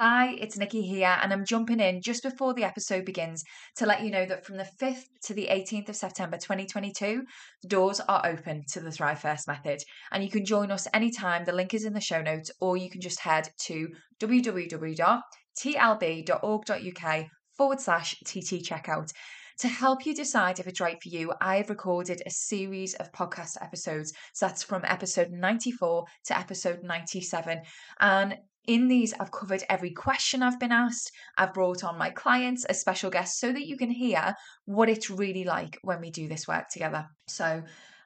Hi, it's Nikki here, and I'm jumping in just before the episode begins to let you know that from the 5th to the 18th of September 2022, the doors are open to the Thrive First method, and you can join us anytime. The link is in the show notes, or you can just head to www.tlb.org.uk forward slash TT checkout. To help you decide if it's right for you, I have recorded a series of podcast episodes. So that's from episode 94 to episode 97. And in these, I've covered every question I've been asked. I've brought on my clients as special guests so that you can hear what it's really like when we do this work together. So,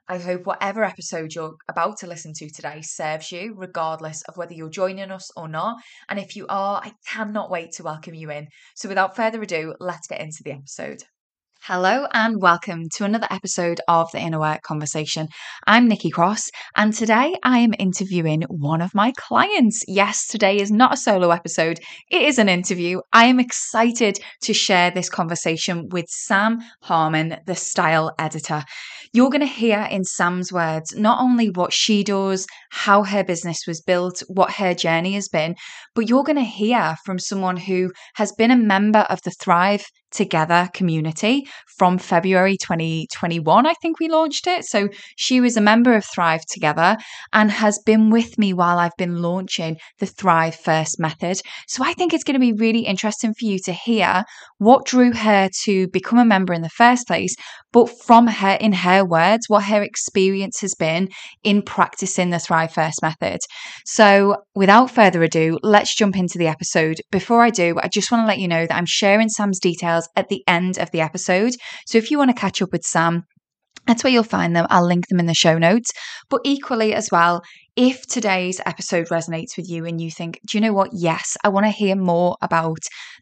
I hope whatever episode you're about to listen to today serves you, regardless of whether you're joining us or not. And if you are, I cannot wait to welcome you in. So, without further ado, let's get into the episode. Hello and welcome to another episode of the Inner Work Conversation. I'm Nikki Cross and today I am interviewing one of my clients. Yes, today is not a solo episode, it is an interview. I am excited to share this conversation with Sam Harmon, the style editor. You're going to hear in Sam's words not only what she does, how her business was built, what her journey has been, but you're going to hear from someone who has been a member of the Thrive Together community from February 2021. I think we launched it. So she was a member of Thrive Together and has been with me while I've been launching the Thrive First method. So I think it's going to be really interesting for you to hear what drew her to become a member in the first place, but from her, in her words, what her experience has been in practicing the Thrive First method. So without further ado, let's jump into the episode. Before I do, I just want to let you know that I'm sharing Sam's details at the end of the episode. So if you want to catch up with Sam, that's where you'll find them. I'll link them in the show notes. But equally, as well, if today's episode resonates with you and you think, do you know what? Yes, I want to hear more about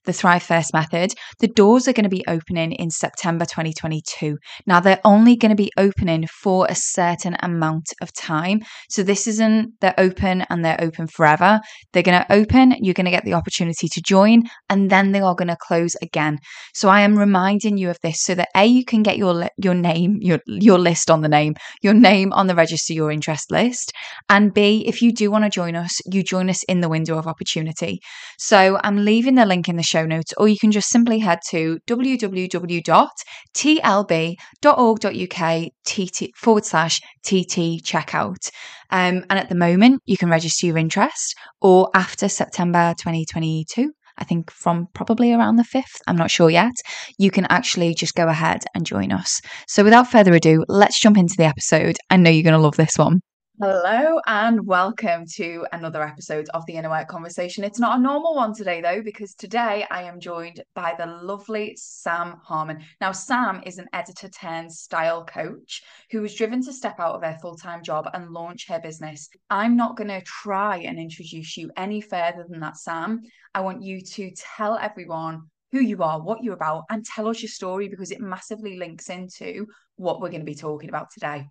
the Thrive First method. The doors are going to be opening in September 2022. Now, they're only going to be opening for a certain amount of time. So, this isn't they're open and they're open forever. They're going to open, you're going to get the opportunity to join, and then they are going to close again. So, I am reminding you of this so that A, you can get your, your name, your, your list on the name, your name on the register your interest list. And and B, if you do want to join us, you join us in the window of opportunity. So I'm leaving the link in the show notes, or you can just simply head to www.tlb.org.uk forward slash TT checkout. Um, and at the moment, you can register your interest, or after September 2022. I think from probably around the 5th, I'm not sure yet, you can actually just go ahead and join us. So without further ado, let's jump into the episode. I know you're going to love this one. Hello and welcome to another episode of the Inner Work Conversation. It's not a normal one today though, because today I am joined by the lovely Sam Harmon. Now, Sam is an editor turned style coach who was driven to step out of her full time job and launch her business. I'm not going to try and introduce you any further than that, Sam. I want you to tell everyone who you are, what you're about, and tell us your story because it massively links into what we're going to be talking about today.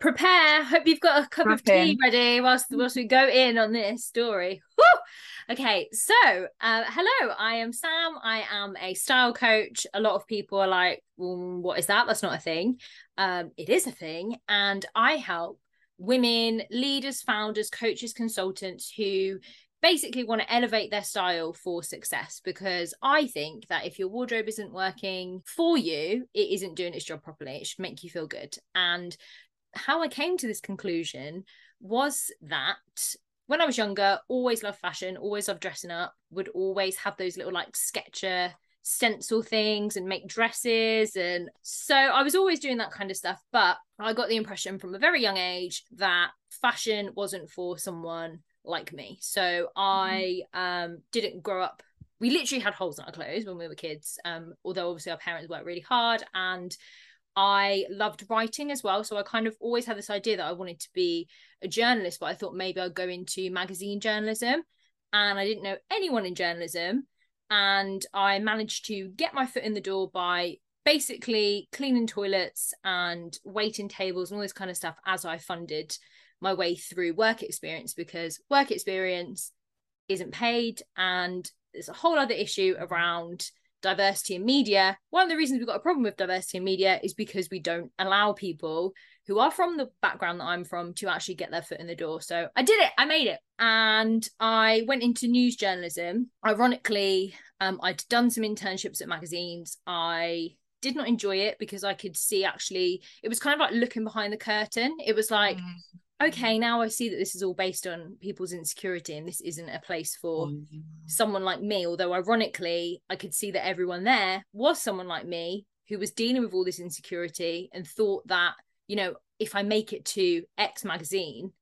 Prepare. Hope you've got a cup of tea in. ready whilst whilst we go in on this story. Woo! Okay, so uh, hello, I am Sam. I am a style coach. A lot of people are like, well, "What is that? That's not a thing." Um, it is a thing, and I help women, leaders, founders, coaches, consultants who basically want to elevate their style for success because I think that if your wardrobe isn't working for you, it isn't doing its job properly. It should make you feel good. And how I came to this conclusion was that when I was younger, always loved fashion, always loved dressing up, would always have those little like sketcher stencil things and make dresses and so I was always doing that kind of stuff but I got the impression from a very young age that fashion wasn't for someone like me. So mm-hmm. I um didn't grow up. We literally had holes in our clothes when we were kids. Um, although obviously our parents worked really hard and I loved writing as well. So I kind of always had this idea that I wanted to be a journalist, but I thought maybe I'd go into magazine journalism. And I didn't know anyone in journalism. And I managed to get my foot in the door by basically cleaning toilets and waiting tables and all this kind of stuff as I funded my way through work experience because work experience isn't paid and there's a whole other issue around diversity in media. One of the reasons we've got a problem with diversity in media is because we don't allow people who are from the background that I'm from to actually get their foot in the door. So I did it. I made it. And I went into news journalism. Ironically, um, I'd done some internships at magazines. I did not enjoy it because I could see actually it was kind of like looking behind the curtain. It was like, mm okay, now I see that this is all based on people's insecurity and this isn't a place for mm someone like me. Although, ironically, I could see that everyone there was someone like me who was dealing with all this insecurity and thought that, you know, if I make it to X magazine,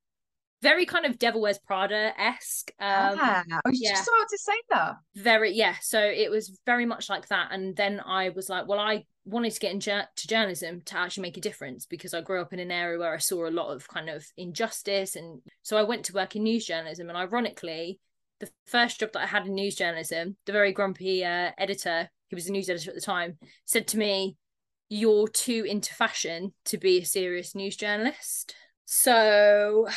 very kind of Devil Wears Prada esque. Um, ah, I was yeah. just about to say that. Very, yeah. So it was very much like that. And then I was like, well, I wanted to get into journalism to actually make a difference because I grew up in an area where I saw a lot of kind of injustice. And so I went to work in news journalism. And ironically, the first job that I had in news journalism, the very grumpy uh, editor, who was a news editor at the time, said to me, You're too into fashion to be a serious news journalist. So,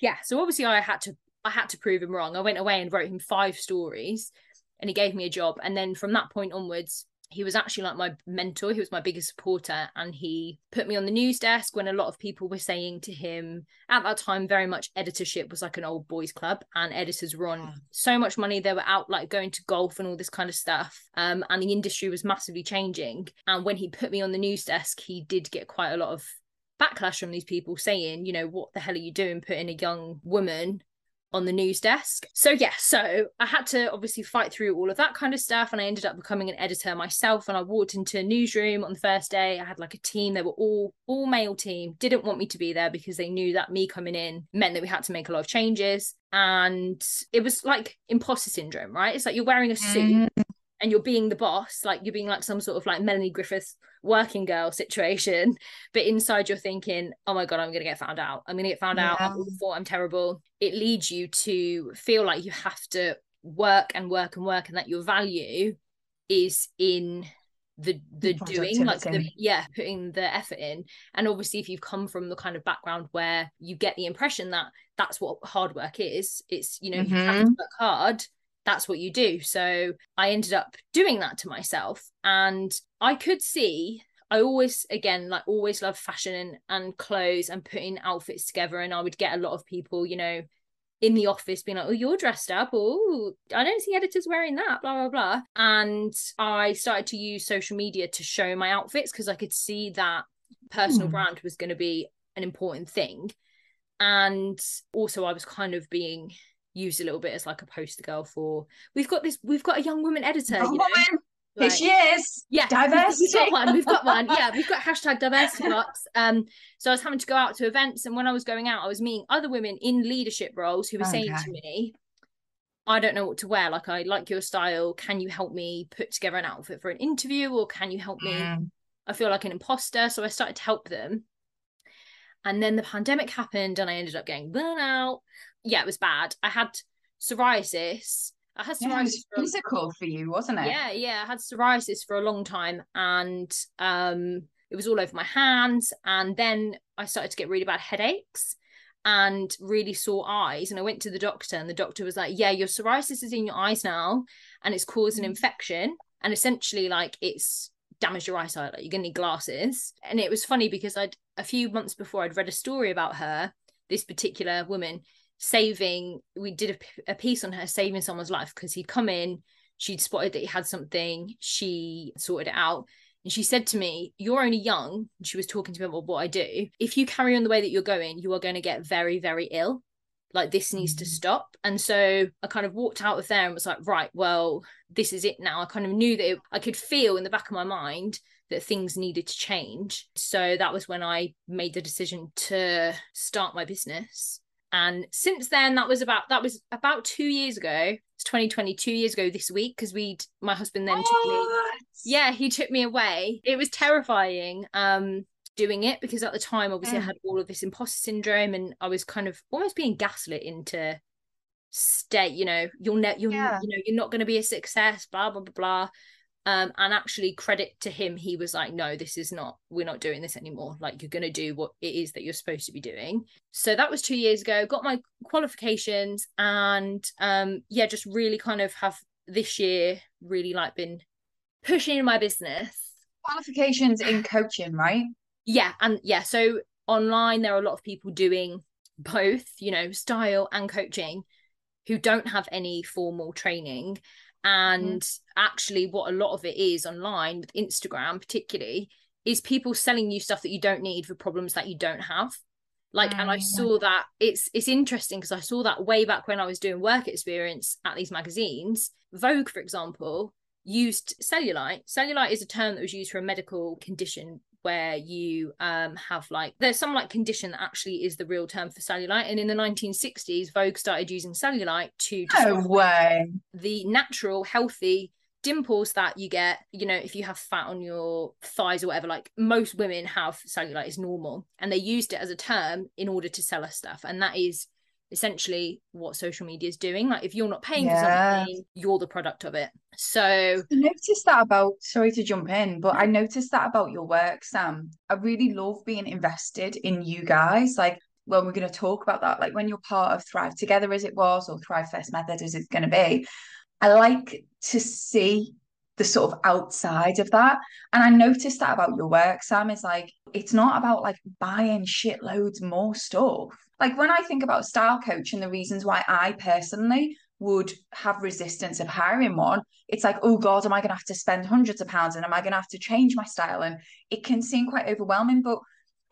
yeah, so obviously I had to. I had to prove him wrong. I went away and wrote him five stories and he gave me a job. And then from that point onwards, he was actually like my mentor he was my biggest supporter and he put me on the news desk when a lot of people were saying to him at that time very much editorship was like an old boys club and editors were on so much money they were out like going to golf and all this kind of stuff um, and the industry was massively changing and when he put me on the news desk he did get quite a lot of backlash from these people saying you know what the hell are you doing putting a young woman on the news desk. So yeah, so I had to obviously fight through all of that kind of stuff and I ended up becoming an editor myself and I walked into a newsroom on the first day. I had like a team, they were all all male team, didn't want me to be there because they knew that me coming in meant that we had to make a lot of changes and it was like imposter syndrome, right? It's like you're wearing a suit mm and you're being the boss, like you're being like some sort of like Melanie Griffiths working girl situation, but inside you're thinking, oh my god, I'm gonna get found out. I'm gonna get found yeah. out. I'm awful. I'm terrible. It leads you to feel like you have to work and work and work, and that your value is in the the doing like the yeah putting the effort in and obviously if you've come from the kind of background where you get the impression that that's what hard work is it's you know mm-hmm. you have to mm-hmm. work hard that's what you do. So I ended up doing that to myself. And I could see, I always, again, like always love fashion and, and clothes and putting outfits together. And I would get a lot of people, you know, in the office being like, oh, you're dressed up. Oh, I don't see editors wearing that, blah, blah, blah. And I started to use social media to show my outfits because I could see that personal hmm. brand was going to be an important thing. And also, I was kind of being used a little bit as like a poster girl for we've got this we've got a young woman editor you know? Like, she is. Yeah. Diversity. We've got one. We've got one. Yeah. We've got hashtag diversity box. Um, so I was having to go out to events and when I was going out, I was meeting other women in leadership roles who were okay. saying to me, I don't know what to wear. Like I like your style. Can you help me put together an outfit for an interview or can you help me? Mm. I feel like an imposter. So I started to help them. And then the pandemic happened and I ended up getting burnout yeah, it was bad. I had psoriasis. I had psoriasis. Yeah, it was for physical for you, wasn't it? Yeah, yeah. I had psoriasis for a long time, and um, it was all over my hands. And then I started to get really bad headaches and really sore eyes. And I went to the doctor, and the doctor was like, "Yeah, your psoriasis is in your eyes now, and it's caused an mm. infection. And essentially, like it's damaged your eyesight. Like you're gonna need glasses." And it was funny because I'd a few months before I'd read a story about her, this particular woman saving we did a, a piece on her saving someone's life because he'd come in she'd spotted that he had something she sorted it out and she said to me you're only young she was talking to me about what i do. If you carry on the way that you're going you are going to get very very ill. Like this needs to mm. stop. And so i kind of walked out of there and was like right well this is it now. I kind of knew that it, i could feel in the back of my mind that things needed to change. So that was when i made the decision to start my business and since then that was about that was about two years ago it's 2020 two years ago this week because we'd my husband then took me yeah he took me away it was terrifying um doing it because at the time obviously mm. i had all of this imposter syndrome and i was kind of almost being gaslit into stay you know you'll ne- you're yeah. you know you're not going to be a success blah blah blah blah um, and actually credit to him he was like no this is not we're not doing this anymore. Like you're going to do what it is that you're supposed to be doing. So that was two years ago got my qualifications and um yeah just really kind of have this year really like been pushing in my business. Qualifications in coaching right? Yeah and yeah so online there are a lot of people doing both you know style and coaching who don't have any formal training and mm. actually what a lot of it is online with instagram particularly is people selling you stuff that you don't need for problems that you don't have. Like mm, and i mm, saw that it's it's interesting because i saw that way back when i was doing work experience at these magazines. Vogue for example used cellulite. Cellulite is a term that was used for a medical condition where you um, have like there's some like condition that actually is the real term for cellulite and in the 1960s vogue started using cellulite to no way. The natural healthy dimples that you get you know if you have fat on your thighs or whatever like most women have cellulite is normal and they used it as a term in order to sell us stuff and that is essentially what social media is doing. Like if you're not paying yeah. for something, you're the product of it. So I noticed that about sorry to jump in, but I noticed that about your work, Sam. I really love being invested in you guys. Like when we're going to talk about that, like when you're part of Thrive Together as it was, or Thrive First Method as it's going to be, I like to see the sort of outside of that. And I noticed that about your work, Sam, is like it's not about like buying shitloads more stuff like when I think about style coach and the reasons why I personally would have resistance of hiring one, it's like, oh God, am I going to have to spend hundreds of pounds and am I going to have to change my style? And it can seem quite overwhelming. But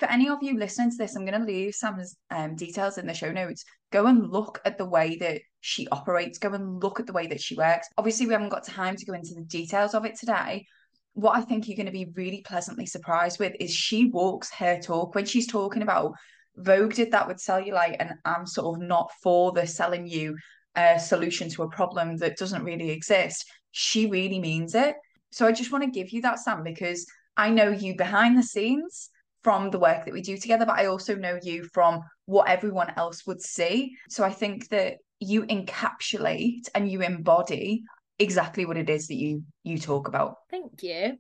for any of you listening to this, I'm going to leave Sam's um, details in the show notes. Go and look at the way that she operates, go and look at the way that she works. Obviously, we haven't got time to go into the details of it today. What I think you're going to be really pleasantly surprised with is she walks her talk when she's talking about Vogue did that with cellulite, and I'm sort of not for the selling you a solution to a problem that doesn't really exist. She really means it. So I just want to give you that, Sam, because I know you behind the scenes from the work that we do together, but I also know you from what everyone else would see. So I think that you encapsulate and you embody exactly what it is that you you talk about. Thank you.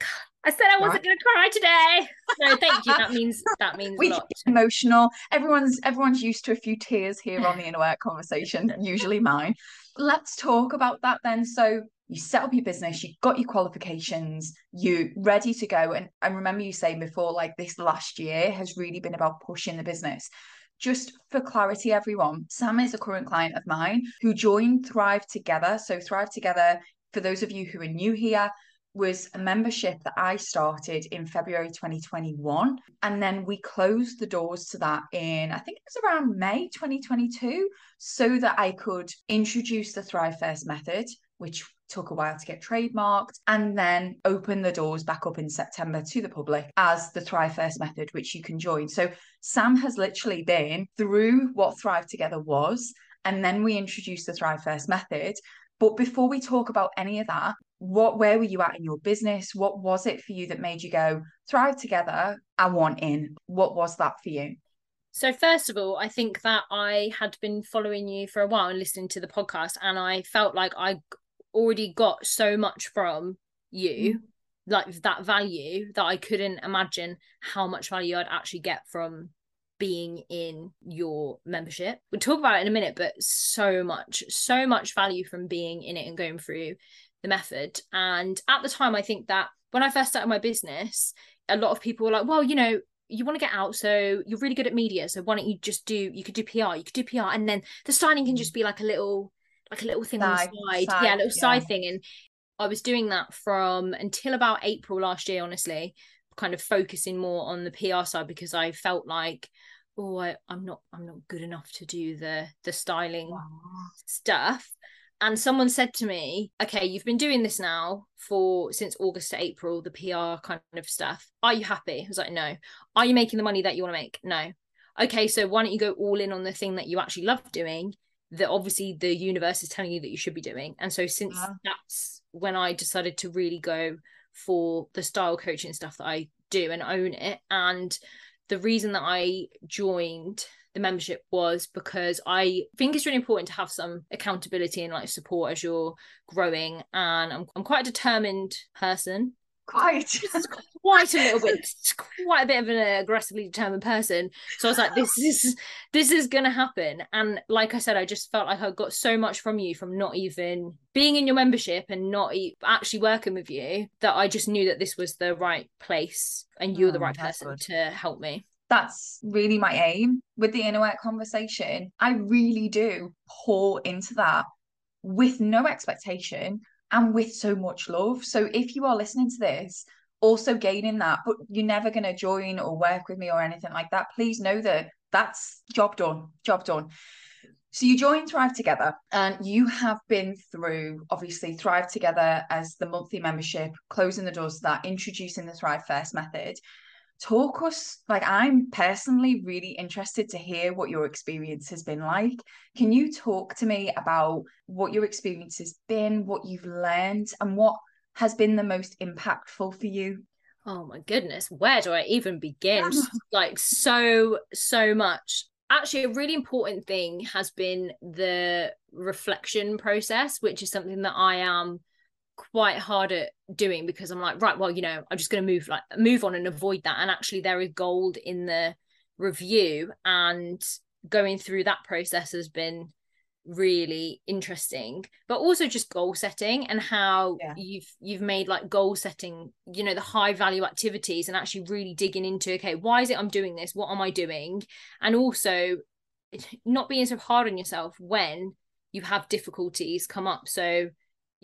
I said I wasn't right. going to cry today. No, thank you. That means that means we a lot. Emotional. Everyone's everyone's used to a few tears here on the inner work conversation. usually mine. Let's talk about that then. So you set up your business, you got your qualifications, you ready to go. And I remember you saying before, like this last year has really been about pushing the business. Just for clarity, everyone, Sam is a current client of mine who joined Thrive Together. So, Thrive Together, for those of you who are new here, was a membership that I started in February 2021. And then we closed the doors to that in, I think it was around May 2022, so that I could introduce the Thrive First method, which took a while to get trademarked, and then open the doors back up in September to the public as the Thrive First method, which you can join. So Sam has literally been through what Thrive Together was. And then we introduced the Thrive First method. But before we talk about any of that, what where were you at in your business what was it for you that made you go thrive together i want in what was that for you so first of all i think that i had been following you for a while and listening to the podcast and i felt like i already got so much from you mm. like that value that i couldn't imagine how much value i'd actually get from being in your membership. We'll talk about it in a minute, but so much, so much value from being in it and going through the method. And at the time, I think that when I first started my business, a lot of people were like, well, you know, you want to get out, so you're really good at media. So why don't you just do, you could do PR, you could do PR, and then the signing can just be like a little, like a little thing side, on the side. side yeah, a little yeah. side thing. And I was doing that from until about April last year, honestly, kind of focusing more on the PR side because I felt like, oh, I, am not, I'm not good enough to do the the styling wow. stuff and someone said to me okay you've been doing this now for since august to april the pr kind of stuff are you happy i was like no are you making the money that you want to make no okay so why don't you go all in on the thing that you actually love doing that obviously the universe is telling you that you should be doing and so since yeah. that's when i decided to really go for the style coaching stuff that i do and own it and the reason that i joined the membership was because I think it's really important to have some accountability and like support as you're growing. And I'm, I'm quite a determined person. Quite. quite a little bit, quite a bit of an aggressively determined person. So I was like, this is this is gonna happen. And like I said, I just felt like I got so much from you from not even being in your membership and not actually working with you that I just knew that this was the right place and you're oh, the right person good. to help me that's really my aim with the inner work conversation. I really do pour into that with no expectation and with so much love. So if you are listening to this, also gaining that, but you're never going to join or work with me or anything like that, please know that that's job done, job done. So you joined Thrive Together and you have been through obviously Thrive Together as the monthly membership, closing the doors to that, introducing the Thrive First method. Talk us, like, I'm personally really interested to hear what your experience has been like. Can you talk to me about what your experience has been, what you've learned, and what has been the most impactful for you? Oh my goodness, where do I even begin? like, so, so much actually a really important thing has been the reflection process which is something that i am quite hard at doing because i'm like right well you know i'm just going to move like move on and avoid that. And actually there is gold in the review and going through that process has been really interesting. But also just goal setting and how yeah. you've you've made like goal setting you know the high value activities and actually really digging into okay why is it i'm doing this? What am i doing? And also not being so hard on yourself when you have difficulties come up. So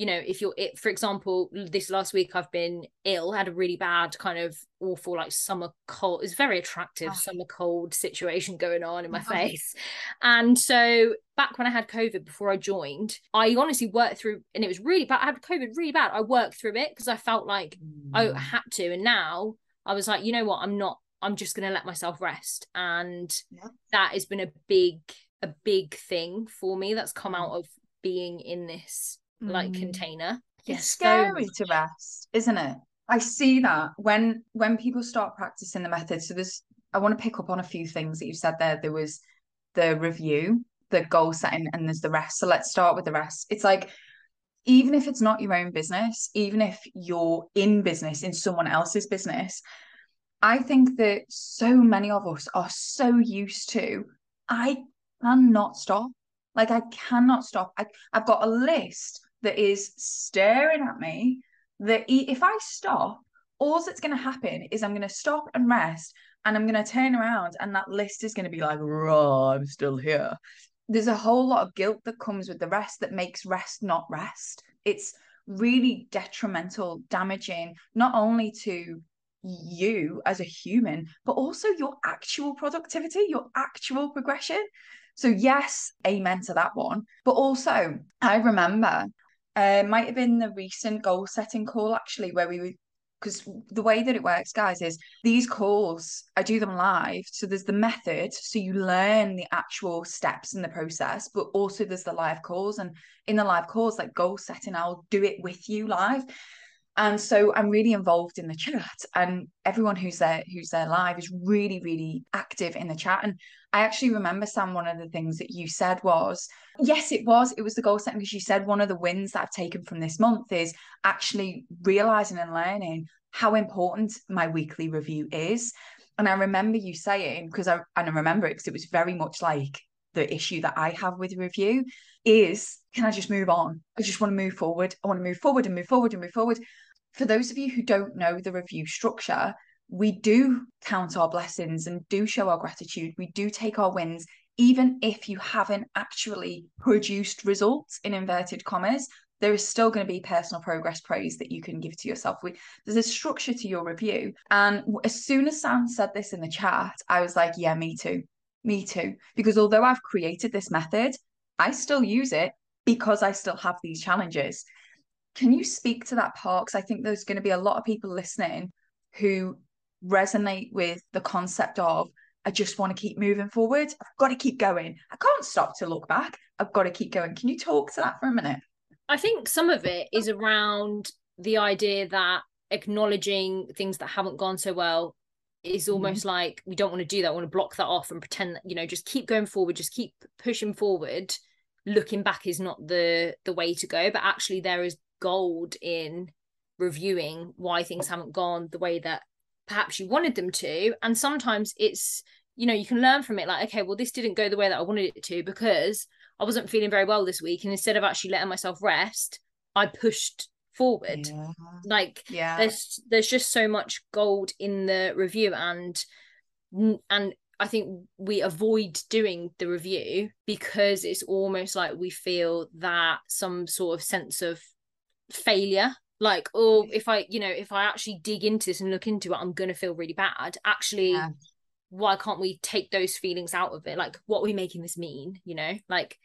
you know if you're it for example this last week i've been ill had a really bad kind of awful like summer cold it's very attractive oh. summer cold situation going on in my oh. face and so back when i had covid before i joined i honestly worked through and it was really bad i had covid really bad i worked through it because i felt like mm. i had to and now i was like you know what i'm not i'm just going to let myself rest and yeah. that has been a big a big thing for me that's come mm. out of being in this like mm. container. It's scary so to rest, isn't it? I see that when when people start practicing the method. So there's I want to pick up on a few things that you said there. There was the review, the goal setting, and there's the rest. So let's start with the rest. It's like even if it's not your own business, even if you're in business in someone else's business, I think that so many of us are so used to I cannot stop. Like I cannot stop. I, I've got a list that is staring at me that if I stop, all that's going to happen is I'm going to stop and rest and I'm going to turn around and that list is going to be like, raw, I'm still here. There's a whole lot of guilt that comes with the rest that makes rest not rest. It's really detrimental, damaging, not only to you as a human, but also your actual productivity, your actual progression. So, yes, amen to that one. But also, I remember uh, might have been the recent goal setting call actually, where we were because the way that it works, guys, is these calls, I do them live. So there's the method, so you learn the actual steps in the process, but also there's the live calls. And in the live calls, like goal setting, I'll do it with you live. And so I'm really involved in the chat, and everyone who's there who's there live is really, really active in the chat. And I actually remember Sam, one of the things that you said was, yes, it was, it was the goal setting because you said one of the wins that I've taken from this month is actually realizing and learning how important my weekly review is. And I remember you saying, because I and I remember it because it was very much like the issue that I have with review is can I just move on? I just want to move forward. I want to move forward and move forward and move forward. For those of you who don't know the review structure, we do count our blessings and do show our gratitude. We do take our wins, even if you haven't actually produced results in inverted commas. There is still going to be personal progress praise that you can give to yourself. We, there's a structure to your review. And as soon as Sam said this in the chat, I was like, yeah, me too. Me too. Because although I've created this method, I still use it because I still have these challenges. Can you speak to that part? Because I think there's going to be a lot of people listening who resonate with the concept of I just want to keep moving forward. I've got to keep going. I can't stop to look back. I've got to keep going. Can you talk to that for a minute? I think some of it is around the idea that acknowledging things that haven't gone so well is mm-hmm. almost mm-hmm. like we don't want to do that. We want to block that off and pretend that, you know, just keep going forward, just keep pushing forward. Looking back is not the the way to go, but actually there is gold in reviewing why things haven't gone the way that perhaps you wanted them to and sometimes it's you know you can learn from it like okay well this didn't go the way that i wanted it to because i wasn't feeling very well this week and instead of actually letting myself rest i pushed forward yeah. like yeah there's there's just so much gold in the review and and I think we avoid doing the review because it's almost like we feel that some sort of sense of failure like oh if i you know if i actually dig into this and look into it i'm going to feel really bad. Actually yeah. why can't we take those feelings out of it? Like what are we making this mean you know? Like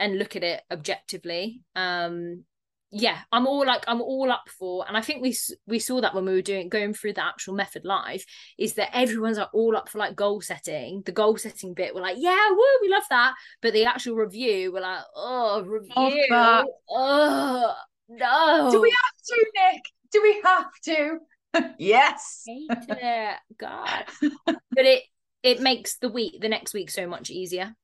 and look at it objectively. Um yeah i'm all like i'm all up for and i think we we saw that when we were doing going through the actual method live is that everyone's like all up for like goal setting. The goal setting bit we're like yeah woo we love that. But the actual review we're like oh review oh no. Do we have to nick? Do we have to? Yes. It. god. But it it makes the week the next week so much easier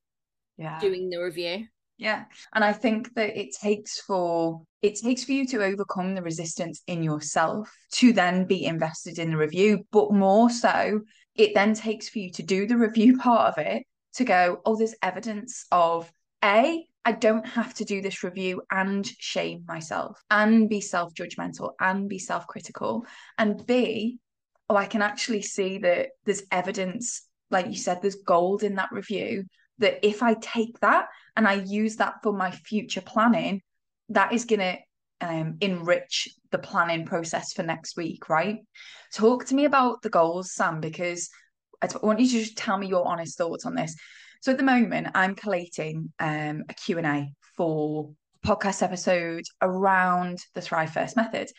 yeah. doing the review. Yeah. And i think that it takes for it takes for you to overcome the resistance in yourself to then be invested in the review. But more so it then takes for you to do the review part of it to go oh there's evidence of a I don't have to do this review and shame myself and be self judgmental and be self critical. And B, oh, I can actually see that there's evidence, like you said, there's gold in that review. That if I take that and I use that for my future planning, that is going to um, enrich the planning process for next week, right? Talk to me about the goals, Sam, because I want you to just tell me your honest thoughts on this. So at the moment, I'm collating um, a Q&A for podcast episodes around the Thrive First method.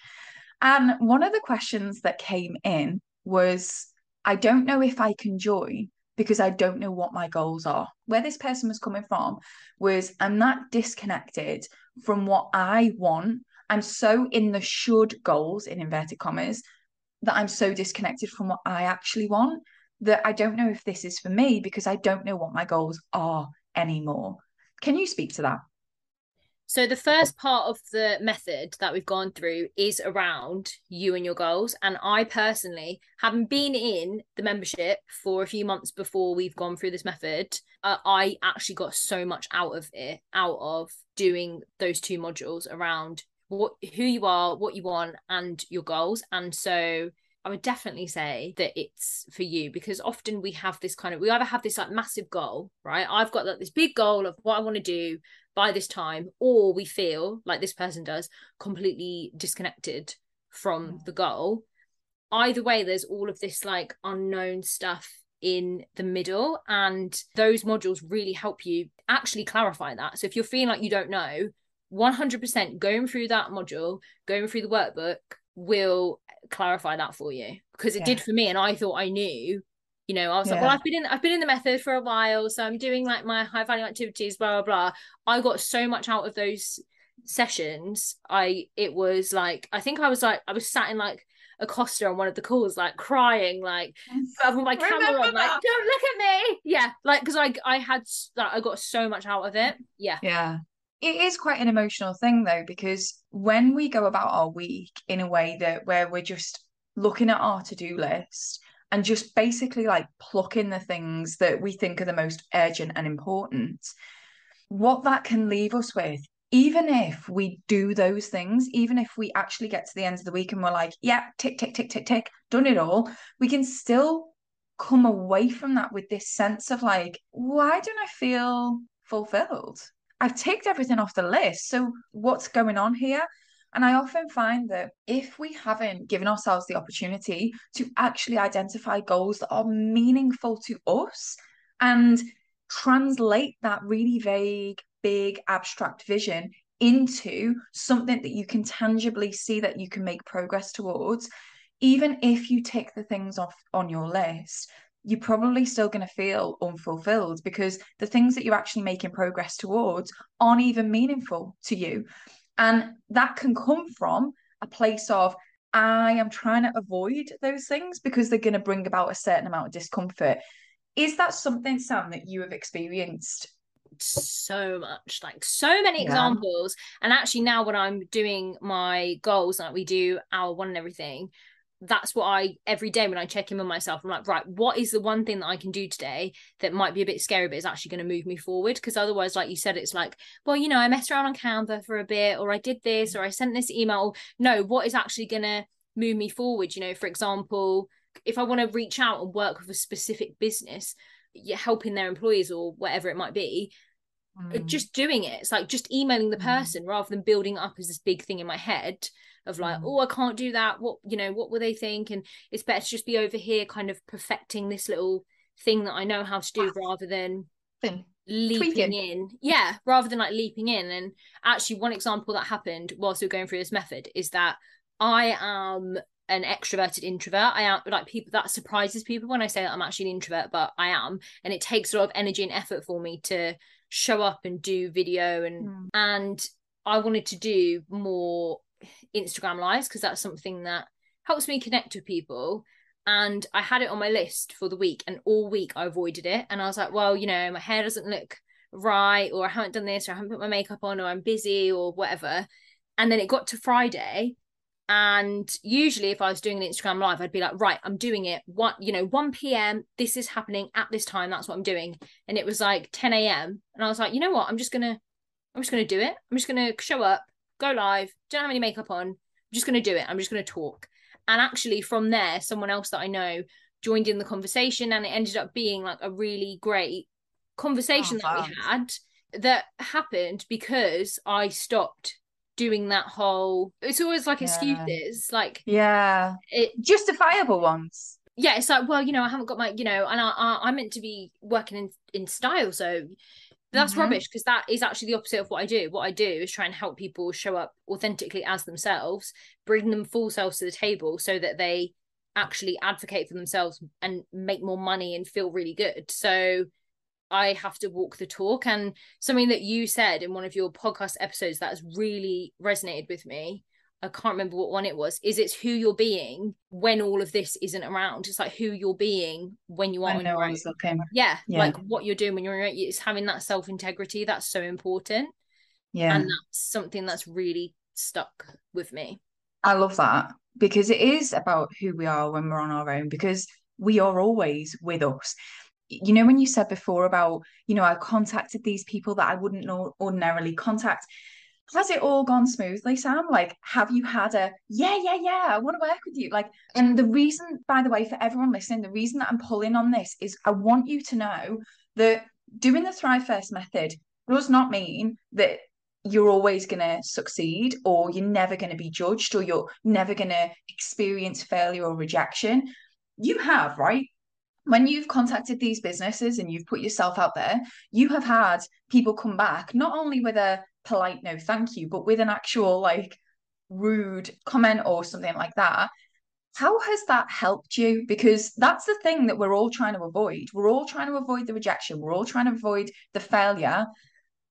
And one of the questions that came in was, I don't know if I can join because I don't know what my goals are. Where this person was coming from was I'm not disconnected from what I want. I'm so in the should goals in inverted commas that I'm so disconnected from what I actually want that I don't know if this is for me because I don't know what my goals are anymore. Can you speak to that? So the first part of the method that we've gone through is around you and your goals. And I personally, having been in the membership for a few months before we've gone through this method, uh, I actually got so much out of it, out of doing those two modules around what who you are, what you want, and your goals. And so I would definitely say that it's for you because often we have this kind of we either have this like massive goal, right? I've got like this big goal of what I want to do by this time, or we feel like this person does completely disconnected from mm. the goal. Either way, there's all of this like unknown stuff in the middle, and those modules really help you actually clarify that. So if you're feeling like you don't know, 100% going through that module, going through the workbook will clarify that for you because it yeah. did for me and I thought I knew you know I was yeah. like well I've been in I've been in the method for a while so I'm doing like my high value activities blah blah blah. I got so much out of those sessions I it was like I think I was like I was sat in like a Costa on one of the calls like crying like with my camera on like don't look at me. Yeah like because I I had like I got so much out of it. Yeah. Yeah it is quite an emotional thing though, because when we go about our week in a way that where we're just looking at our to-do list and just basically like plucking the things that we think are the most urgent and important, what that can leave us with, even if we do those things, even if we actually get to the end of the week and we're like, yeah, tick, tick, tick, tick, tick, done it all, we can still come away from that with this sense of like, why don't I feel fulfilled? I've ticked everything off the list. So what's going on here? And I often find that if we haven't given ourselves the opportunity to actually identify goals that are meaningful to us and translate that really vague, big, abstract vision into something that you can tangibly see that you can make progress towards, even if you tick the things off on your list, you're probably still going to feel unfulfilled because the things that you're actually making progress towards aren't even meaningful to you. And that can come from a place of, I am trying to avoid those things because they're going to bring about a certain amount of discomfort. Is that something, Sam, that you have experienced? So much, like so many yeah. examples. And actually, now when I'm doing my goals, like we do our one and everything, that's what I every day when I check in with myself, I'm like, right, what is the one thing that I can do today that might be a bit scary, but is actually going to move me forward? Because otherwise, like you said, it's like, well, you know, I messed around on Canva for a bit, or I did this, or I sent this email. No, what is actually going to move me forward? You know, for example, if I want to reach out and work with a specific business, helping their employees or whatever it might be, mm. just doing it. It's like just emailing the mm. person mm. rather than building up as this big thing in my head of like, mm. oh, I can't do that. What you know, what will they think? And it's better to just be over here, kind of perfecting this little thing that I know how to do, rather than thing. leaping Tweaking. in. Yeah, rather than like leaping in. And actually, one example that happened whilst we are going through this method is that I am an extroverted introvert. I am like people that surprises people when I say that I'm actually an introvert, but I am, and it takes a lot of energy and effort for me to show up and do video and mm. and I wanted to do more Instagram lives because that's something that helps me connect with people. And I had it on my list for the week, and all week I avoided it. And I was like, well, you know, my hair doesn't look right, or I haven't done this, or I haven't put my makeup on, or I'm busy, or whatever. And then it got to Friday, and usually if I was doing an Instagram live, I'd be like, right, I'm doing it. What you know, 1 p.m. This is happening at this time. That's what I'm doing. And it was like 10 a.m. And I was like, you know what? I'm just gonna, I'm just gonna do it. I'm just gonna show up, go live, don't have any makeup on. I'm just going to do it. I'm just going to talk. And actually, from there, someone else that I know joined in the conversation, and it ended up being like a really great conversation oh, that we had that happened because I stopped doing that whole it's always like yeah. excuses like yeah it justifiable ones yeah it's like well you know i haven't got my you know and i, I i'm meant to be working in in style so that's mm-hmm. rubbish because that is actually the opposite of what I do. What I do is try and help people show up authentically as themselves, bring them full selves to the table so that they actually advocate for themselves and make more money and feel really good. So I have to walk the talk. And something that you said in one of your podcast episodes that has really resonated with me I can't remember what one it was, is it's who you're being when all of this isn't around. It's like who you're being when you are when no one's looking. Yeah, yeah, like what you're doing when you're it's having that self integrity that's so important. Yeah, and that's something that's really stuck with me. I love that because it is about who we are when we're on our own because we are always with us you know when you said before about you know i contacted these people that i wouldn't ordinarily contact has it all gone smoothly, Sam? Like, have you had a yeah, yeah, yeah, I want to work with you? Like, and the reason, by the way, for everyone listening, the reason that I'm pulling on this is I want you to know that doing the Thrive First method does not mean that you're always going to succeed or you're never going to be judged or you're never going to experience failure or rejection. You have, right? When you've contacted these businesses and you've put yourself out there, you have had people come back not only with a polite no thank you, but with an actual like rude comment or something like that. How has that helped you? Because that's the thing that we're all trying to avoid. We're all trying to avoid the rejection. We're all trying to avoid the failure.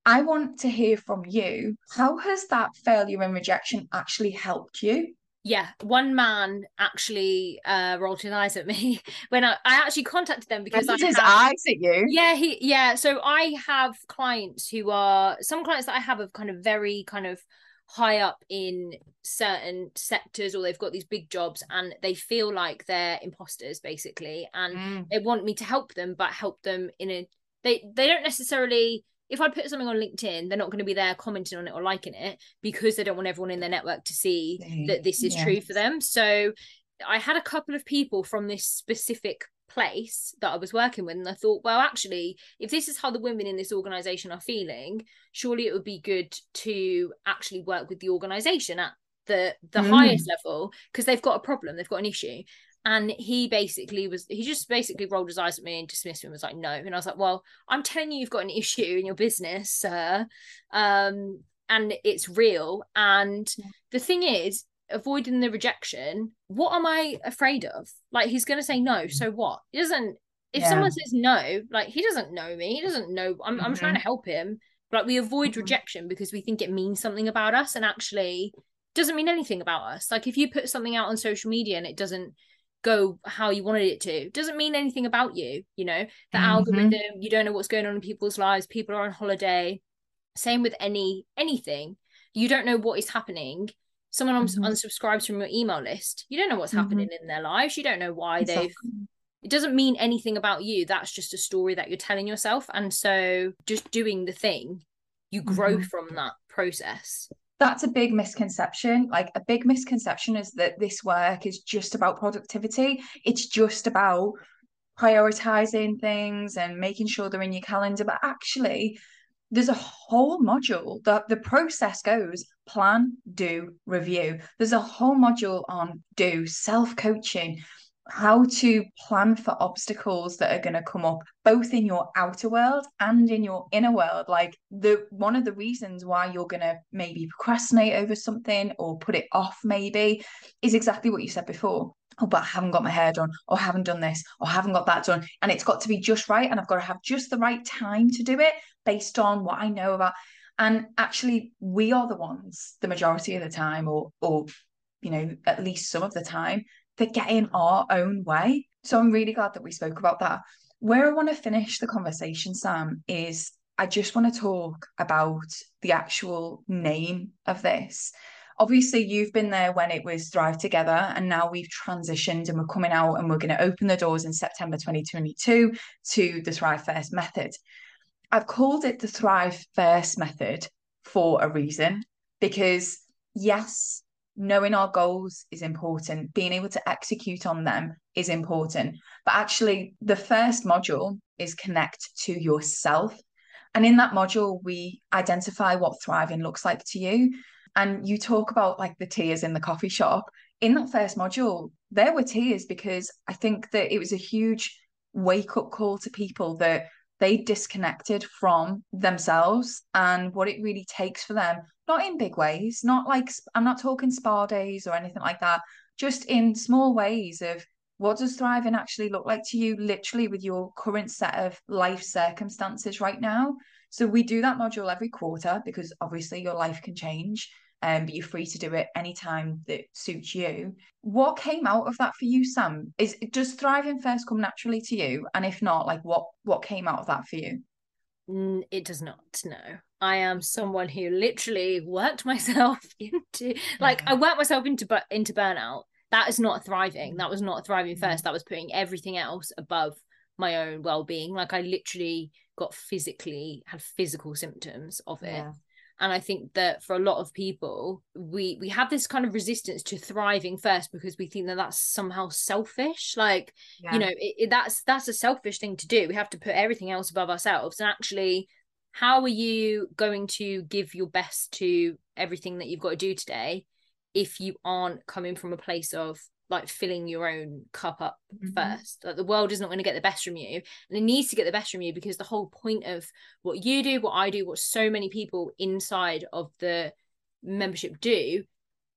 I want to hear from you. How has that failure and rejection actually helped you? Yeah one man actually uh rolled his eyes at me when i, I actually contacted them because I his have, eyes at you yeah he yeah so i have clients who are some clients that i have are kind of very kind of high up in certain sectors or they've got these big jobs and they feel like they're imposters basically and mm. they want me to help them but help them in a they they don't necessarily if I put something on LinkedIn, they're not going to be there commenting on it or liking it because they don't want everyone in their network to see that this is true for them. So I had a couple of people from this specific place that I was working with, and I thought, well, actually, if this is how the women in this organization are feeling, surely it would be good to actually work with the organization at the the mm. highest level because they've got a problem, they've got an issue, and he basically was he just basically rolled his eyes at me and dismissed me and was like no. And i was like well i'm telling you you've got an issue in your business sir. Um and it's real. And the thing is avoiding the rejection what am i afraid of? Like he's going to say no so what? He doesn't if yeah. someone says no like he doesn't know me he doesn't know i'm, mm-hmm. I'm trying to help him like we avoid mm-hmm. rejection because we think it means something about us and actually doesn't mean anything about us. Like if you put something out on social media and it doesn't go how you wanted it to. Doesn't mean anything about you you know? The mm-hmm. algorithm you don't know what's going on in people's lives. People are on holiday. Same with any anything. You don't know what is happening. Someone mm-hmm. unsubscribes from your email list. You don't know what's mm-hmm. happening in their lives. You don't know why exactly. they've it doesn't mean anything about you. That's just a story that you're telling yourself. And so just doing the thing you grow mm-hmm. from that process that's a big misconception. Like a big misconception is that this work is just about productivity. It's just about prioritizing things and making sure they're in your calendar. But actually, there's a whole module that the process goes plan, do, review. There's a whole module on do, self coaching, how to plan for obstacles that are going to come up both in your outer world and in your inner world. Like the one of the reasons why you're going to maybe procrastinate over something or put it off maybe is exactly what you said before. Oh but i haven't got my hair done oh, or haven't done this oh, or haven't got that done and it's got to be just right and i've got to have just the right time to do it based on what i know about and actually we are the ones the majority of the time or or you know at least some of the time that get in our own way. So I'm really glad that we spoke about that. Where I want to finish the conversation, Sam, is I just want to talk about the actual name of this. Obviously, you've been there when it was Thrive Together, and now we've transitioned and we're coming out and we're going to open the doors in September 2022 to the Thrive First method. I've called it the Thrive First method for a reason because, yes, knowing our goals is important being able to execute on them is important. But actually the first module is connect to yourself. And in that module we identify what thriving looks like to you. And you talk about like the tears in the coffee shop. In that first module there were tears because i think that it was a huge wake up call to people that they disconnected from themselves and what it really takes for them not in big ways not like i'm not talking spa days or anything like that just in small ways of what does thriving actually look like to you literally with your current set of life circumstances right now. So we do that module every quarter because obviously your life can change um, but you're free to do it anytime that suits you. What came out of that for you, Sam? Is does thriving first come naturally to you? And if not, like what what came out of that for you? Mm, it does not. No, I am someone who literally worked myself into like yeah. I worked myself into into burnout. That is not thriving. Mm. That was not thriving mm. first. That was putting everything else above my own well-being. Like I literally got physically had physical symptoms of it. Yeah and i think that for a lot of people we we have this kind of resistance to thriving first because we think that that's somehow selfish. Like yeah. you know it, it, that's that's a selfish thing to do. We have to put everything else above ourselves. And actually how are you going to give your best to everything that you've got to do today if you aren't coming from a place of like filling your own cup up mm-hmm. first. Like the world is not going to get the best from you. And it needs to get the best from you because the whole point of what you do, what I do, what so many people inside of the membership do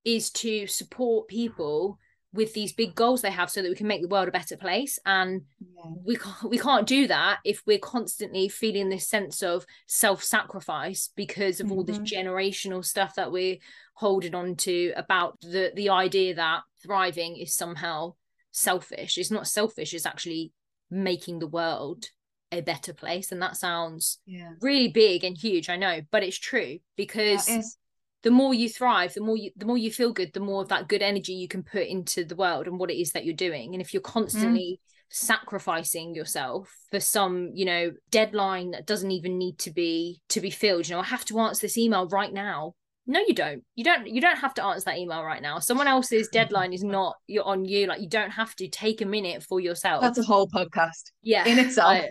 is to support people with these big goals they have so that we can make the world a better place and yeah. we can't we can't do that if we're constantly feeling this sense of self-sacrifice because of mm-hmm. all this mm-hmm. generational stuff that we're holding on to about the the idea that thriving is somehow selfish it's not selfish it's actually making the world a better place and that sounds yeah. really big and huge i know but it's true because the more you thrive the more you the more you feel good the more of that good energy you can put into the world and what it is that you're doing. And if you're constantly mm. sacrificing yourself for some you know deadline that doesn't even need to be to be filled you know i have to answer this email right now. No you don't. You don't you don't have to answer that email right now. Someone else's deadline is not you're on you. Like you don't have to take a minute for yourself. That's a whole podcast yeah in itself.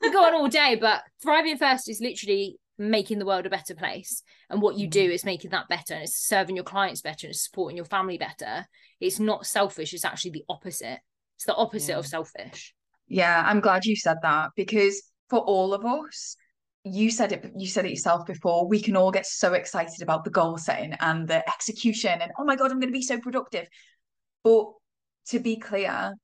we go on all day but thriving first is literally making the world a better place. And what you do mm. is making that better and it's serving your clients better and it's supporting your family better. It's not selfish it's actually the opposite. It's the opposite yeah. of selfish. Yeah i'm glad you said that because for all of us you said it you said it yourself before we can all get so excited about the goal setting and the execution and oh my god i'm going to be so productive. But to be clear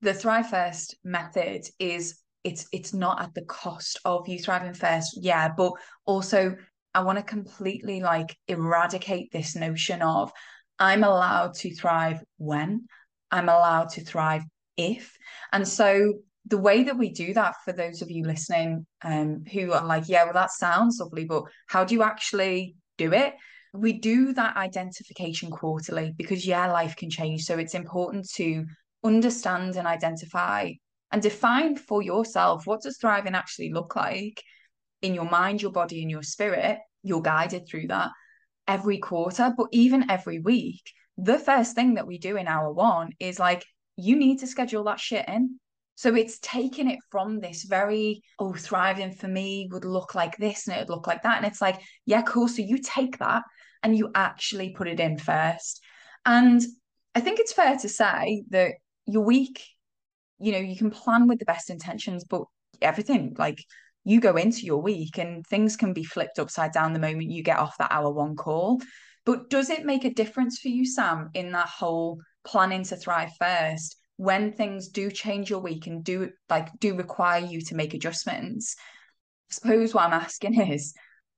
the thrive first method is it's it's not at the cost of you thriving first. Yeah but also i want to completely like eradicate this notion of i'm allowed to thrive when i'm allowed to thrive if. And so the way that we do that for those of you listening um, who are like yeah well that sounds lovely but how do you actually do it? We do that identification quarterly because yeah life can change. So it's important to understand and identify and define for yourself what does thriving actually look like in your mind, your body, and your spirit. You're guided through that. every quarter, but even every week, the first thing that we do in hour one is like, you need to schedule that shit in. So it's taking it from this very, oh, thriving for me would look like this and it would look like that. And it's like, yeah, cool. So you take that and you actually put it in first. And I think it's fair to say that your week, you know, you can plan with the best intentions, but everything like you go into your week and things can be flipped upside down the moment you get off that hour one call. But does it make a difference for you, Sam, in that whole planning to thrive first? When things do change your week and do like do require you to make adjustments, I suppose what I'm asking is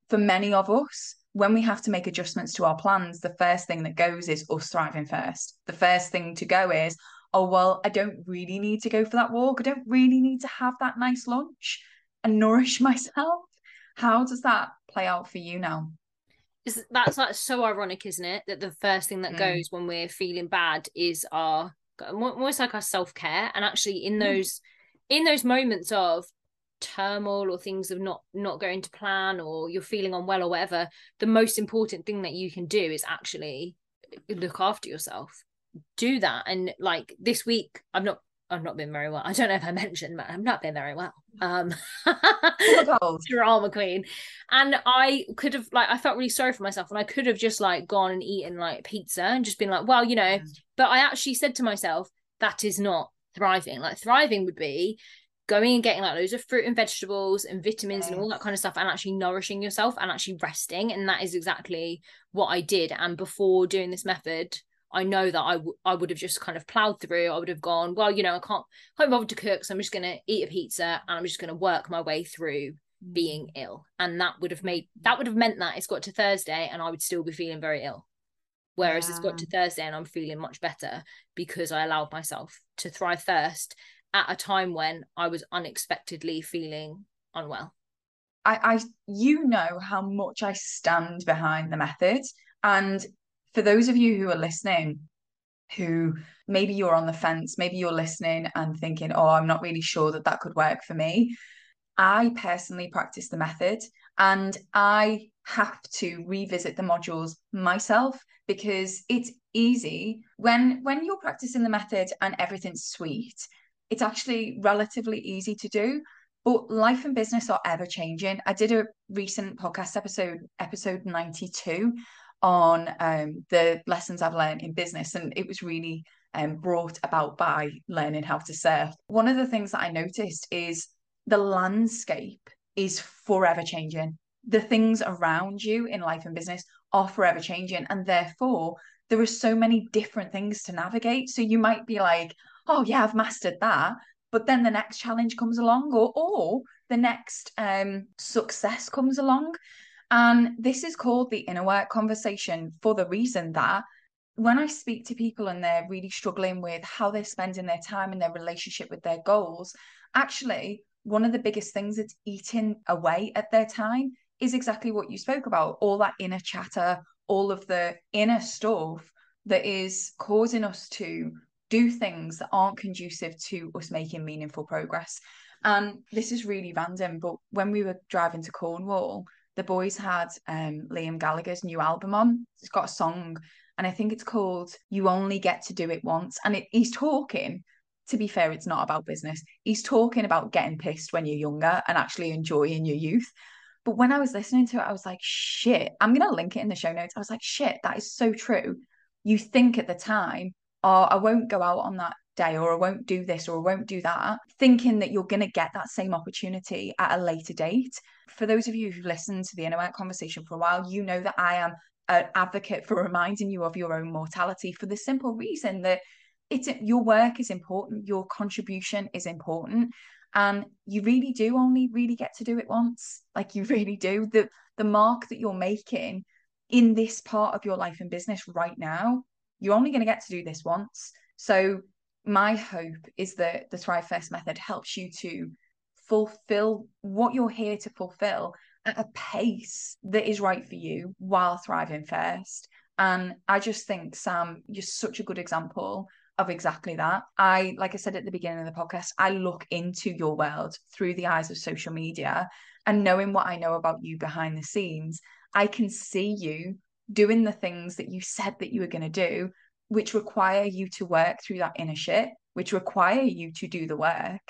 for many of us, when we have to make adjustments to our plans, the first thing that goes is us thriving first. The first thing to go is, oh, well, I don't really need to go for that walk. I don't really need to have that nice lunch and nourish myself. How does that play out for you now? Is that's like so ironic, isn't it? That the first thing that mm. goes when we're feeling bad is our almost like our self care, and actually in mm. those mm. in those moments of turmoil or things of not not going to plan or you're feeling unwell or whatever the most important thing that you can do is actually look after yourself do that and like this week i've not I've not been very well. I don't know if I mentioned, but I've not been very well. Um, drama queen, and I could have like I felt really sorry for myself, and I could have just like gone and eaten like pizza and just been like, well, you know. Mm. But I actually said to myself, that is not thriving. Like thriving would be going and getting like loads of fruit and vegetables and vitamins yes. and all that kind of stuff and actually nourishing yourself and actually resting and that is exactly what I did and before doing this method I know that I, w- I would have just kind of plowed through I would have gone well you know I can't can't bother to cook so I'm just going to eat a pizza and I'm just going to work my way through being mm. ill and that would have made that would have meant that it's got to Thursday and I would still be feeling very ill whereas yeah. it's got to Thursday and I'm feeling much better because I allowed myself to thrive first at a time when I was unexpectedly feeling unwell. I, I you know how much I stand behind the method. And for those of you who are listening, who maybe you're on the fence, maybe you're listening and thinking, oh, I'm not really sure that that could work for me. I personally practice the method and I have to revisit the modules myself because it's easy when when you're practicing the method and everything's sweet it's actually relatively easy to do but life and business are ever changing i did a recent podcast episode episode 92 on um, the lessons i've learned in business and it was really um, brought about by learning how to surf one of the things that i noticed is the landscape is forever changing the things around you in life and business are forever changing and therefore there are so many different things to navigate so you might be like oh yeah, I've mastered that. But then the next challenge comes along, or or the next um, success comes along. And this is called the inner work conversation for the reason that when I speak to people and they're really struggling with how they're spending their time and their relationship with their goals, actually, one of the biggest things that's eating away at their time is exactly what you spoke about all that inner chatter, all of the inner stuff that is causing us to do things that aren't conducive to us making meaningful progress. And this is really random, but when we were driving to Cornwall, the boys had um, Liam Gallagher's new album on. It's got a song, and I think it's called You Only Get to Do It Once. And it, he's talking, to be fair, it's not about business. He's talking about getting pissed when you're younger and actually enjoying your youth. But when I was listening to it, I was like, shit, I'm to link it in the show notes. I was like, shit, that is so true. You think at the time, oh, I won't go out on that day or I won't do this or I won't do that, thinking that you're going to get that same opportunity at a later date. For those of you who've listened to the Inner Work conversation for a while, you know that I am an advocate for reminding you of your own mortality for the simple reason that it's your work is important, your contribution is important, and you really do only really get to do it once. Like you really do. The the mark that you're making in this part of your life and business right now you're only going to get to do this once. So my hope is that the Thrive First method helps you to fulfill what you're here to fulfill at a pace that is right for you while thriving first. And I just think, Sam, you're such a good example of exactly that. I, like I said at the beginning of the podcast, I look into your world through the eyes of social media and knowing what I know about you behind the scenes, I can see you doing the things that you said that you were going to do, which require you to work through that inner shit, which require you to do the work.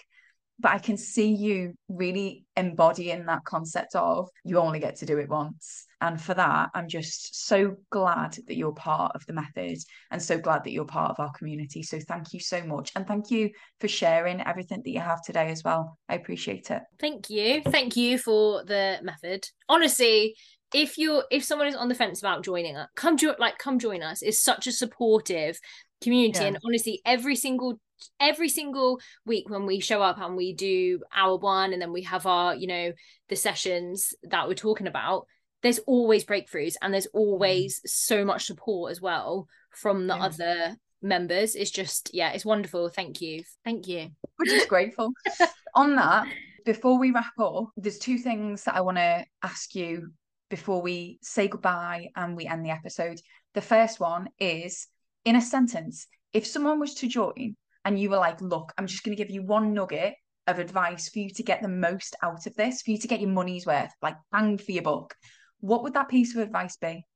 But I can see you really embodying that concept of you only get to do it once. And for that, I'm just so glad that you're part of the method and so glad that you're part of our community. So thank you so much. And thank you for sharing everything that you have today as well. I appreciate it. Thank you. Thank you for the method. Honestly, if you're if someone is on the fence about joining us, come join like come join us. It's such a supportive community. Yeah. And honestly, every single every single week when we show up and we do our one and then we have our, you know, the sessions that we're talking about, there's always breakthroughs and there's always mm. so much support as well from the yeah. other members. It's just, yeah, it's wonderful. Thank you. Thank you. We're just grateful. On that, before we wrap up, there's two things that I want to ask you before we say goodbye and we end the episode. The first one is in a sentence, if someone was to join and you were like, look, I'm just going to give you one nugget of advice for you to get the most out of this, for you to get your money's worth, like bang for your buck, what would that piece of advice be?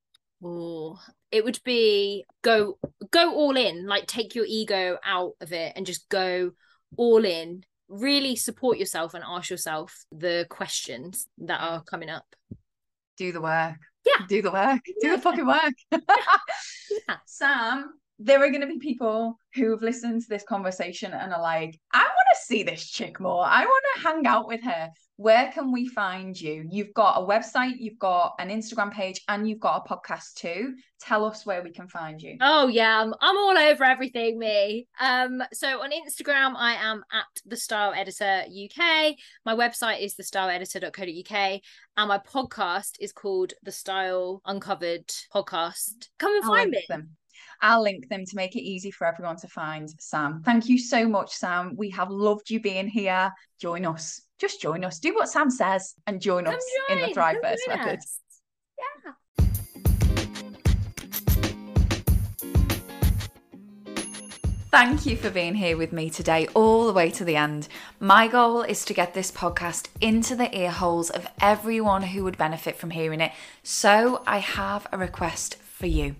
Oh, it would be go go all in, like take your ego out of it and just go all in. Really support yourself and ask yourself the questions that are coming up do the work. Yeah. Do the work. Do the fucking work. yeah. Sam, there are going to be people who have listened to this conversation and are like, I want to see this chick more. I want to hang out with her where can we find you? You've got a website, you've got an Instagram page, and you've got a podcast too. Tell us where we can find you. Oh yeah, I'm, I'm all over everything, me. Um, so on Instagram, I am at the Style Editor UK. My website is thestyleeditor.co.uk, and my podcast is called the Style Uncovered Podcast. Come and find me. Them. I'll link them to make it easy for everyone to find Sam. Thank you so much, Sam. We have loved you being here. Join us just join us. Do what Sam says and join Come us join. in the Thrive First method. Yeah. Thank you for being here with me today, all the way to the end. My goal is to get this podcast into the ear holes of everyone who would benefit from hearing it. So I have a request for you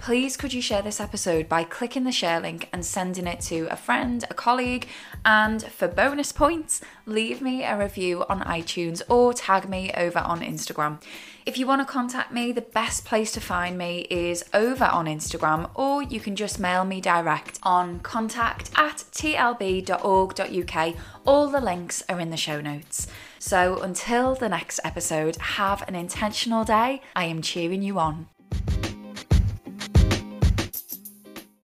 please could you share this episode by clicking the share link and sending it to a friend, a colleague, and for bonus points, leave me a review on iTunes or tag me over on Instagram. If you want to contact me, the best place to find me is over on Instagram, or you can just mail me direct on contact at tlb.org.uk. All the links are in the show notes. So until the next episode, have an intentional day. I am cheering you on.